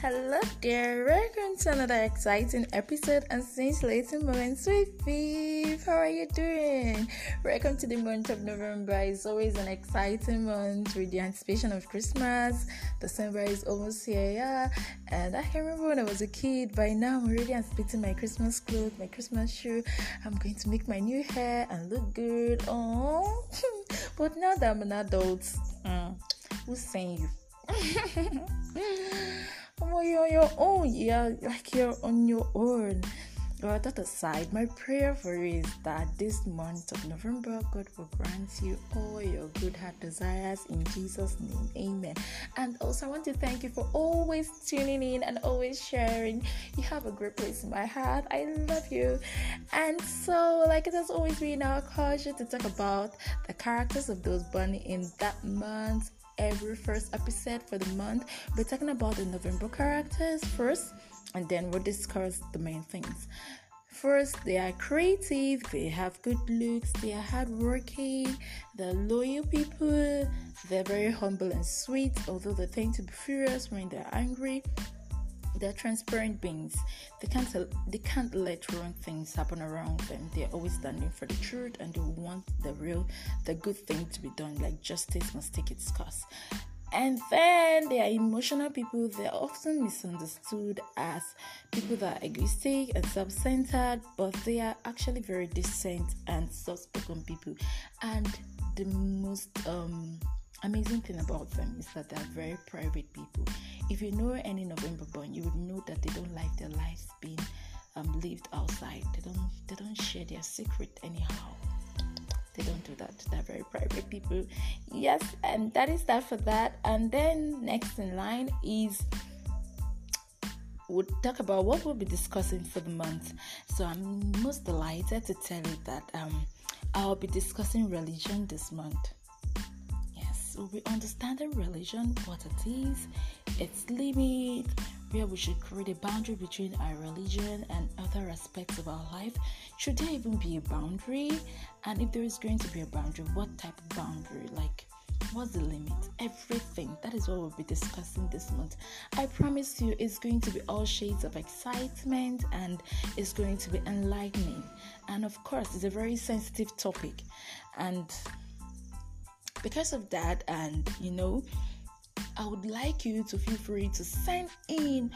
Hello there, welcome to another exciting episode and since scintillating moments with Viv. How are you doing? Welcome to the month of November. It's always an exciting month with the anticipation of Christmas. December is almost here, yeah. And I can remember when I was a kid. By now, I'm already anticipating my Christmas clothes, my Christmas shoe. I'm going to make my new hair and look good. Oh, but now that I'm an adult, uh, who's saying you? you're on your own. Yeah, like you're on your own. But that aside, my prayer for you is that this month of November, God will grant you all your good heart desires in Jesus' name. Amen. And also, I want to thank you for always tuning in and always sharing. You have a great place in my heart. I love you. And so, like it has always been our culture to talk about the characters of those born in that month every first episode for the month. We're talking about the November characters first, and then we'll discuss the main things. First, they are creative, they have good looks, they are hardworking, they're loyal people, they're very humble and sweet, although they tend to be furious when they're angry they're transparent beings. They can't they can't let wrong things happen around them. They're always standing for the truth and they want the real the good thing to be done. Like justice must take its course. And then they are emotional people. They're often misunderstood as people that are egoistic and self-centered, but they are actually very decent and soft-spoken people. And the most um amazing thing about them is that they're very private people. If you know any November born, you would know that they don't like their lives being um, lived outside. They don't they don't share their secret anyhow. They don't do that. They're very private people. Yes, and that is that for that. And then next in line is we'll talk about what we'll be discussing for the month. So I'm most delighted to tell you that um, I'll be discussing religion this month we'll be understanding religion, what it is, its limit, where we should create a boundary between our religion and other aspects of our life. Should there even be a boundary? And if there is going to be a boundary, what type of boundary? Like, what's the limit? Everything. That is what we'll be discussing this month. I promise you, it's going to be all shades of excitement and it's going to be enlightening. And of course, it's a very sensitive topic. And because of that and you know i would like you to feel free to send in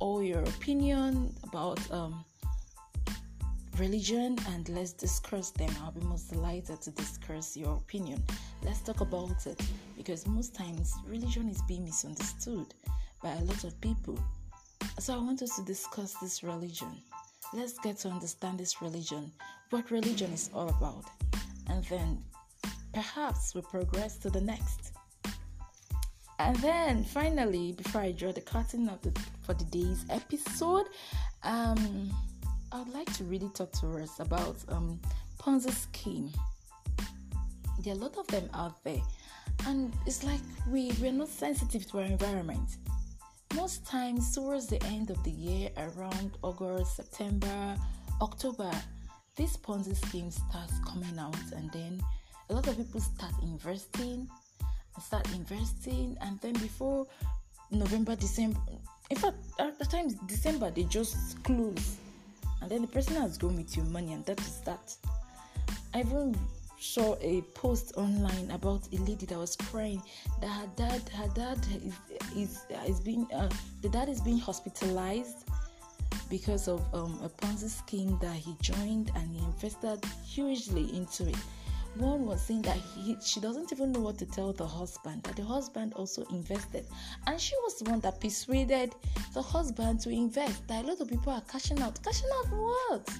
all your opinion about um, religion and let's discuss them. I'll be most delighted to discuss your opinion. Let's talk about it because most times religion is being misunderstood by a lot of people. So i want us to discuss this religion. Let's get to understand this religion what religion is all about and then perhaps we progress to the next. And then finally, before I draw the curtain of the for the day's episode, um, I would like to really talk to us about um, Ponzi scheme. There are a lot of them out there, and it's like we we're not sensitive to our environment. Most times, towards the end of the year, around August, September, October, this Ponzi scheme starts coming out, and then a lot of people start investing start investing and then before november december in fact at the times december they just close. And then the person has gone with your money and that is that. I even saw a post online about a lady that was crying that her dad her dad is is, is being uh, the dad is being hospitalized because of um, a ponzi scheme that he joined and he invested hugely into it one was saying that he, she doesn't even know what to tell the husband, that the husband also invested. And she was the one that persuaded the husband to invest. That a lot of people are cashing out. Cashing out what?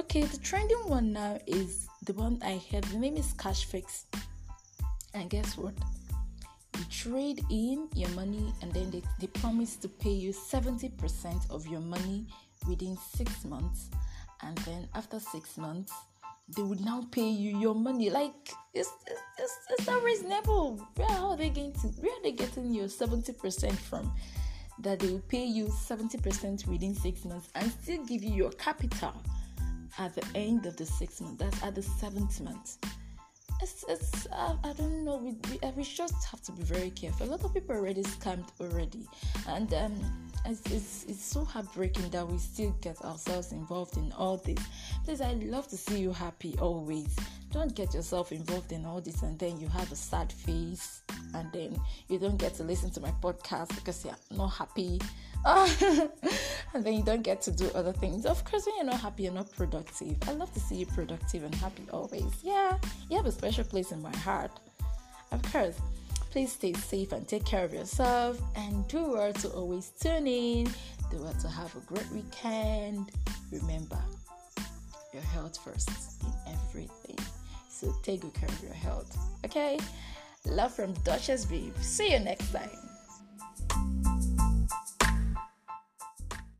Okay, the trending one now is the one I heard. The name is Cash Fix. And guess what? You trade in your money and then they, they promise to pay you 70% of your money within six months. And then after six months, they would now pay you your money. Like it's it's, it's, not reasonable. Where are they to where are they getting your 70% from? That they will pay you 70% within six months and still give you your capital at the end of the six months. That's at the seventh month. It's it's uh, I don't know. We, we we just have to be very careful. A lot of people already scammed already, and um, it's, it's, it's so heartbreaking that we still get ourselves involved in all this. Please, I love to see you happy always. Don't get yourself involved in all this and then you have a sad face and then you don't get to listen to my podcast because you're not happy. and then you don't get to do other things. Of course, when you're not happy, you're not productive. I love to see you productive and happy always. Yeah, you have a special place in my heart. Of course. Please stay safe and take care of yourself and do well to always tune in. Do well to have a great weekend. Remember, your health first in everything. So take good care of your health. Okay? Love from Duchess Babe. See you next time.